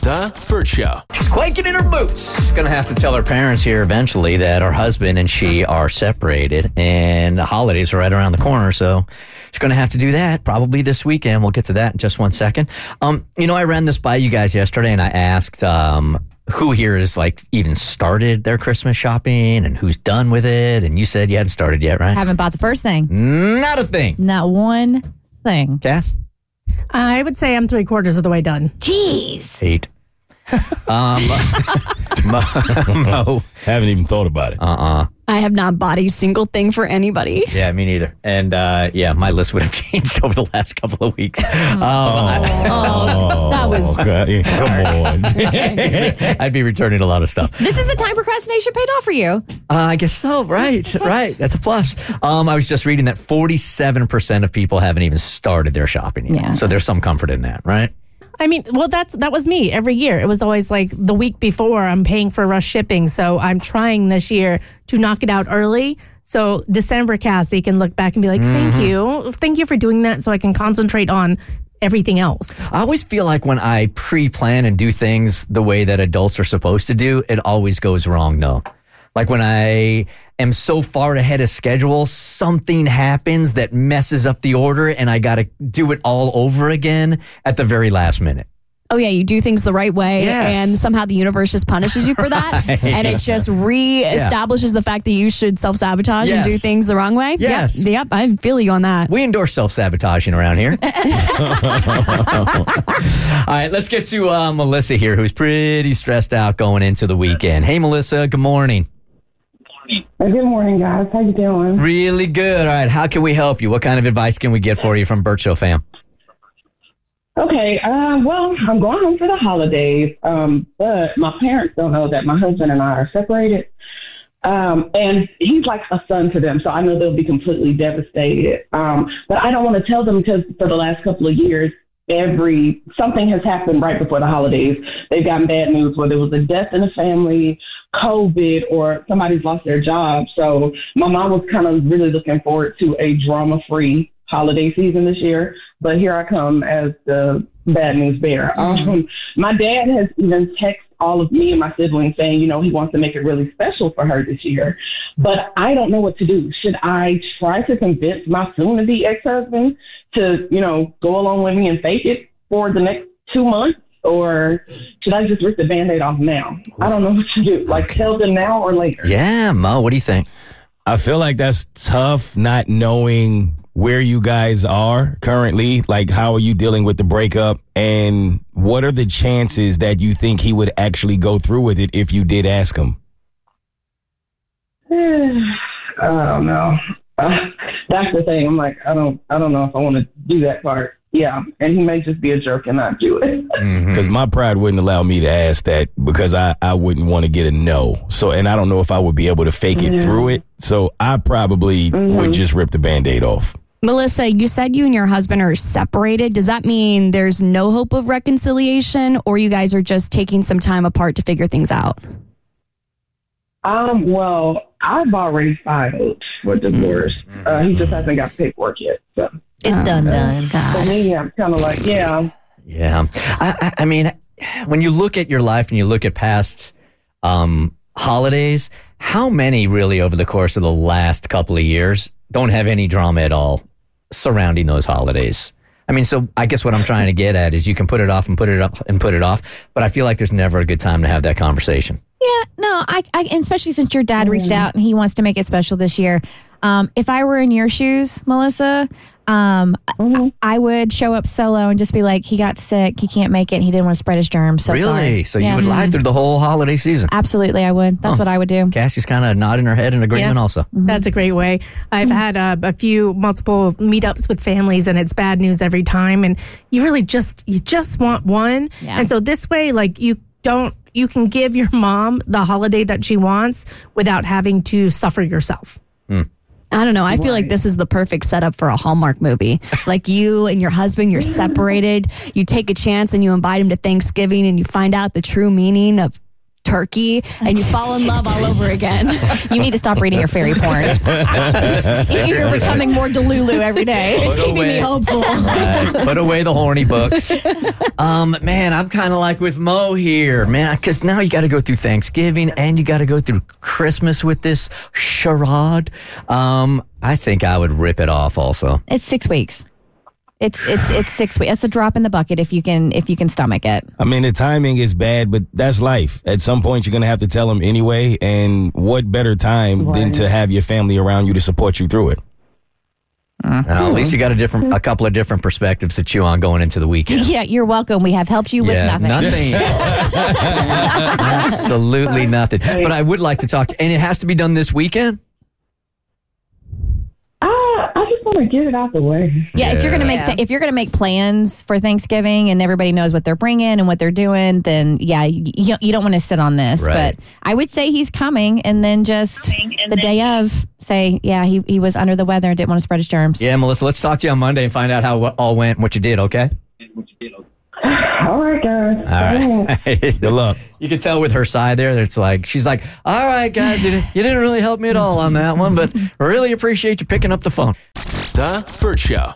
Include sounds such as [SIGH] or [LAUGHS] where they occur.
The Burt Show. She's quaking in her boots. Gonna have to tell her parents here eventually that her husband and she are separated, and the holidays are right around the corner. So she's gonna have to do that probably this weekend. We'll get to that in just one second. Um, you know, I ran this by you guys yesterday, and I asked um, who here has like even started their Christmas shopping and who's done with it, and you said you hadn't started yet, right? Haven't bought the first thing. Not a thing. Not one thing. Cass, I would say I'm three quarters of the way done. Jeez. eight. [LAUGHS] um, [LAUGHS] Mo, Mo, Haven't even thought about it. uh-uh. I have not bought a single thing for anybody. Yeah, me neither. And uh, yeah, my list would have [LAUGHS] changed over the last couple of weeks. Um, I, Oh, that was. Okay, come on. [LAUGHS] [LAUGHS] I'd be returning a lot of stuff. This is the time procrastination paid off for you. Uh, I guess so. Right, right. That's a plus. Um, I was just reading that forty-seven percent of people haven't even started their shopping yet. Yeah. So there's some comfort in that, right? I mean, well, that's that was me every year. It was always like the week before I'm paying for rush shipping, so I'm trying this year to knock it out early. So December, Cassie can look back and be like, "Thank mm-hmm. you, thank you for doing that," so I can concentrate on everything else. I always feel like when I pre-plan and do things the way that adults are supposed to do, it always goes wrong though. Like when I am so far ahead of schedule, something happens that messes up the order and I got to do it all over again at the very last minute. Oh, yeah, you do things the right way, Yes. and somehow the universe just punishes you for that. [LAUGHS] And it just re establishes the fact that you should self sabotage and do things the wrong way. Yes. Yep, yep, I feel you on that. We endorse self sabotaging around here. [LAUGHS] All right, let's get to uh, Melissa here, who's pretty stressed out going into the weekend. Hey, Melissa, good morning. Good morning, guys. How you doing? Really good. All right, how can we help you? What kind of advice can we get for you from Burt Show fam? Okay. Uh, well, I'm going home for the holidays, um, but my parents don't know that my husband and I are separated. Um, and he's like a son to them, so I know they'll be completely devastated. Um, but I don't want to tell them because for the last couple of years, every something has happened right before the holidays. They've gotten bad news, whether it was a death in the family, COVID, or somebody's lost their job. So my mom was kind of really looking forward to a drama-free holiday season this year. But here I come as the bad news bearer. Um, my dad has even texted all of me and my siblings saying, you know, he wants to make it really special for her this year. But I don't know what to do. Should I try to convince my soon-to-be ex-husband to, you know, go along with me and fake it for the next two months? Or should I just rip the band-aid off now? I don't know what to do. Like tell them now or later. Yeah, Mo, what do you think? I feel like that's tough not knowing where you guys are currently. Like, how are you dealing with the breakup? And what are the chances that you think he would actually go through with it if you did ask him? [SIGHS] I don't know. Uh, [LAUGHS] that's the thing. I'm like, I don't, I don't know if I want to do that part. Yeah, and he may just be a jerk and not do it. Because my pride wouldn't allow me to ask that because I, I wouldn't want to get a no. So, and I don't know if I would be able to fake it Yeah. through it. So I probably would just rip the band aid off. Melissa, you said you and your husband are separated. Does that mean there's no hope of reconciliation, or you guys are just taking some time apart to figure things out? Um, well, I've already filed for divorce. Uh, he just hasn't got paperwork yet. So It's done, done. for me, I'm kind of like, yeah, Yeah. I, I, I mean, when you look at your life and you look at past um, holidays, how many really over the course of the last couple of years don't have any drama at all surrounding those holidays? I mean, so I guess what I'm trying to get at is you can put it off and put it up and put it off, but I feel like there's never a good time to have that conversation. Yeah, no, I, I and especially since your dad reached out and he wants to make it special this year. Um, if I were in your shoes, Melissa, um, I, I would show up solo and just be like, he got sick, he can't make it, he didn't want to spread his germs. So really? sorry. So Yeah. you would lie mm-hmm. through the whole holiday season? Absolutely, I would. That's Huh. what I would do. Cassie's kind of nodding her head in agreement. Yeah. Also, mm-hmm. That's a great way. I've had uh, a few multiple meetups with families, and it's bad news every time. And you really just you just want one. Yeah. And so this way, like you don't you can give your mom the holiday that she wants without having to suffer yourself. Hmm. I don't know. I feel like this is the perfect setup for a Hallmark movie. [LAUGHS] Like you and your husband, you're separated. You take a chance and you invite him to Thanksgiving and you find out the true meaning of turkey and you fall in love all over again. You need to stop reading your fairy porn. [LAUGHS] You're becoming more Delulu every day. It's Put keeping me away. hopeful. Right. Put away the horny books. [LAUGHS] Um, man, I'm kind of like with Mo here, man, because now you got to go through Thanksgiving and you got to go through Christmas with this charade. Um, I think I would rip it off. Also, It's six weeks. It's it's it's six weeks. It's a drop in the bucket if you can if you can stomach it. I mean, the timing is bad, but that's life. At some point, you're going to have to tell them anyway. And what better time than to have your family around you to support you through it? Uh, at least you got a different, a couple of different perspectives to chew on going into the weekend. Yeah, you're welcome. We have helped you with yeah, nothing. [LAUGHS] Absolutely nothing. But I would like to talk to, and it has to be done this weekend. Uh, I just want to get it out the way. Yeah, if you're gonna make Yeah. if you're gonna make plans for Thanksgiving and everybody knows what they're bringing and what they're doing, then yeah, you, you, you don't want to sit on this. Right. But I would say he's coming, and then just the day of say, yeah, he, he was under the weather and didn't want to spread his germs. Yeah, Melissa, let's talk to you on Monday and find out how it all went and what you did, okay? [SIGHS] All right, guys. All right. [LAUGHS] Good luck. You can tell with her side there that it's like, she's like, all right, guys, you didn't, you didn't really help me at all on that one, but really appreciate you picking up the phone. The Burt Show.